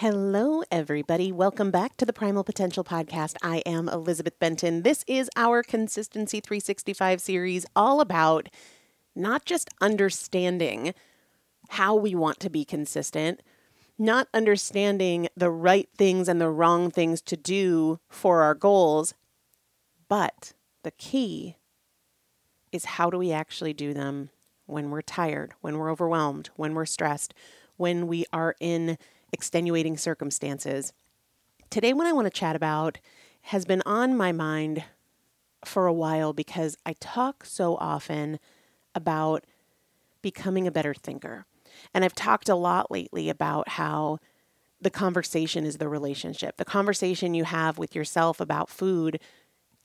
Hello, everybody. Welcome back to the Primal Potential Podcast. I am Elizabeth Benton. This is our Consistency 365 series, all about not just understanding how we want to be consistent, not understanding the right things and the wrong things to do for our goals, but the key is how do we actually do them when we're tired, when we're overwhelmed, when we're stressed, when we are in extenuating circumstances. Today, what I want to chat about has been on my mind for a while because I talk so often about becoming a better thinker. And I've talked a lot lately about how the conversation is the relationship. The conversation you have with yourself about food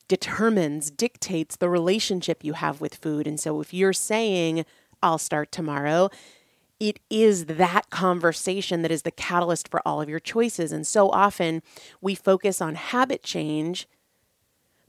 determines, dictates the relationship you have with food. And so if you're saying, I'll start tomorrow, it is that conversation that is the catalyst for all of your choices. And so often we focus on habit change,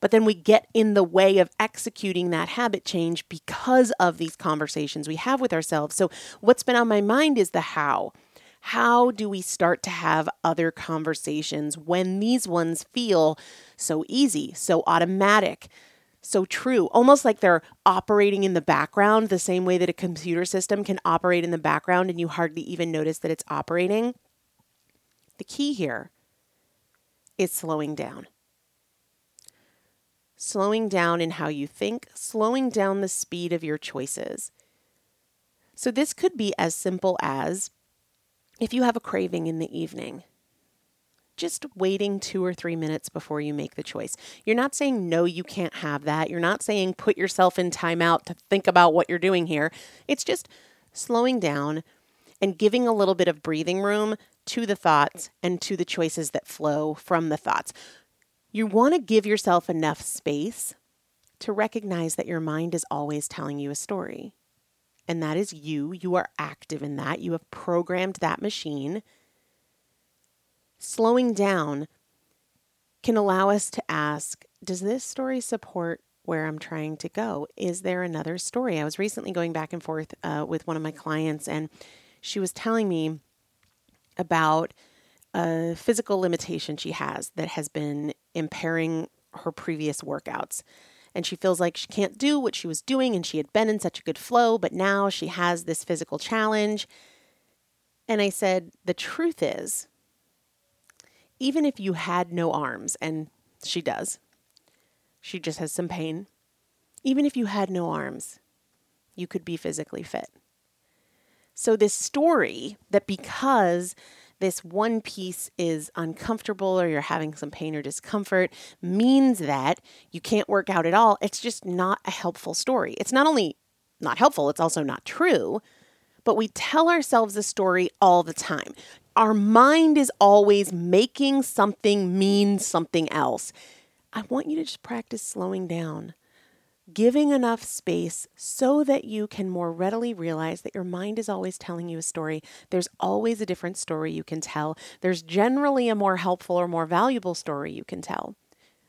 but then we get in the way of executing that habit change because of these conversations we have with ourselves. So, what's been on my mind is the how. How do we start to have other conversations when these ones feel so easy, so automatic, so true, almost like they're operating in the background, the same way that a computer system can operate in the background and you hardly even notice that it's operating. The key here is slowing down. Slowing down in how you think, slowing down the speed of your choices. So, this could be as simple as if you have a craving in the evening, just waiting two or three minutes before you make the choice. You're not saying, no, you can't have that. You're not saying, put yourself in timeout to think about what you're doing here. It's just slowing down and giving a little bit of breathing room to the thoughts and to the choices that flow from the thoughts. You want to give yourself enough space to recognize that your mind is always telling you a story. And that is you. You are active in that. You have programmed that machine slowing down can allow us to ask Does this story support where I'm trying to go? Is there another story? I was recently going back and forth uh, with one of my clients, and she was telling me about a physical limitation she has that has been impairing her previous workouts. And she feels like she can't do what she was doing, and she had been in such a good flow, but now she has this physical challenge. And I said, The truth is, even if you had no arms, and she does, she just has some pain, even if you had no arms, you could be physically fit. So, this story that because this one piece is uncomfortable or you're having some pain or discomfort means that you can't work out at all, it's just not a helpful story. It's not only not helpful, it's also not true but we tell ourselves a story all the time. Our mind is always making something mean something else. I want you to just practice slowing down, giving enough space so that you can more readily realize that your mind is always telling you a story. There's always a different story you can tell. There's generally a more helpful or more valuable story you can tell.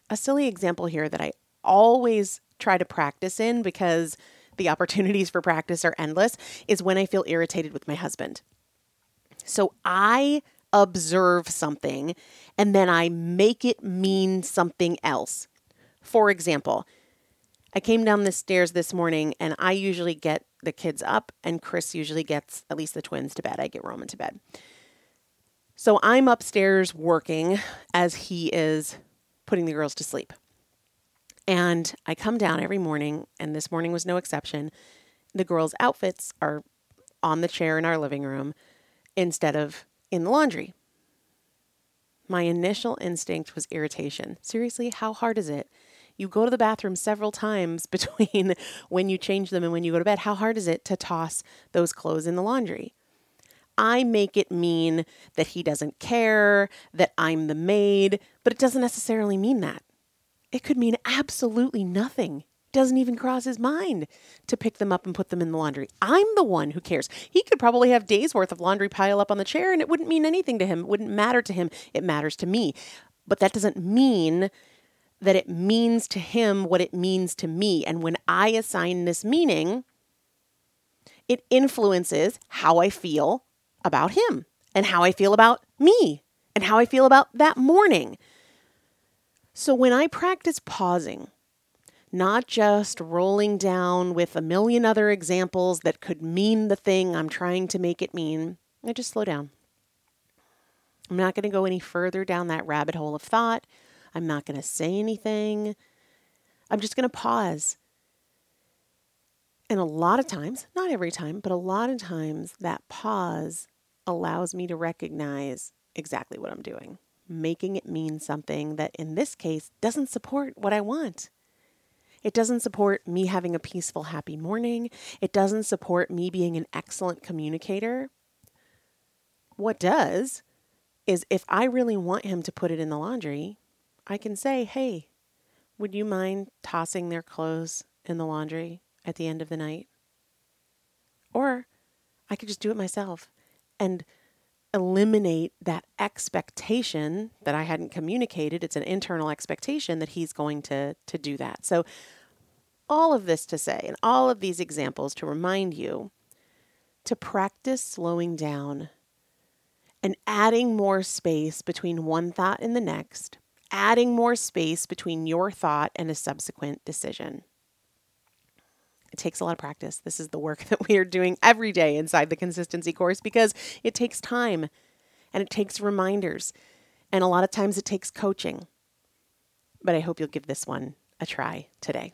A silly example here that I always try to practice in because the opportunities for practice are endless, is when I feel irritated with my husband. So I observe something and then I make it mean something else. For example, I came down the stairs this morning and I usually get the kids up, and Chris usually gets at least the twins to bed. I get Roman to bed. So I'm upstairs working as he is putting the girls to sleep. And I come down every morning, and this morning was no exception. The girls' outfits are on the chair in our living room instead of in the laundry. My initial instinct was irritation. Seriously, how hard is it? You go to the bathroom several times between when you change them and when you go to bed. How hard is it to toss those clothes in the laundry? I make it mean that he doesn't care, that I'm the maid, but it doesn't necessarily mean that. It could mean absolutely nothing. Doesn't even cross his mind to pick them up and put them in the laundry. I'm the one who cares. He could probably have days worth of laundry pile up on the chair and it wouldn't mean anything to him. It wouldn't matter to him. It matters to me. But that doesn't mean that it means to him what it means to me. And when I assign this meaning, it influences how I feel about him and how I feel about me and how I feel about that morning. So when I practice pausing, not just rolling down with a million other examples that could mean the thing I'm trying to make it mean, I just slow down. I'm not going to go any further down that rabbit hole of thought. I'm not going to say anything. I'm just going to pause. And a lot of times, not every time, but a lot of times, that pause allows me to recognize exactly what I'm doing making it mean something that in this case doesn't support what I want. It doesn't support me having a peaceful, happy morning. It doesn't support me being an excellent communicator. What does is if I really want him to put it in the laundry, I can say, hey, would you mind tossing their clothes in the laundry at the end of the night? Or I could just do it myself and eliminate that expectation that I hadn't communicated. It's an internal expectation that he's going to, to do that. So, all of this to say, and all of these examples to remind you to practice slowing down and adding more space between one thought and the next, adding more space between your thought and a subsequent decision. It takes a lot of practice. This is the work that we are doing every day inside the consistency course because it takes time and it takes reminders. And a lot of times it takes coaching. But I hope you'll give this one a try today.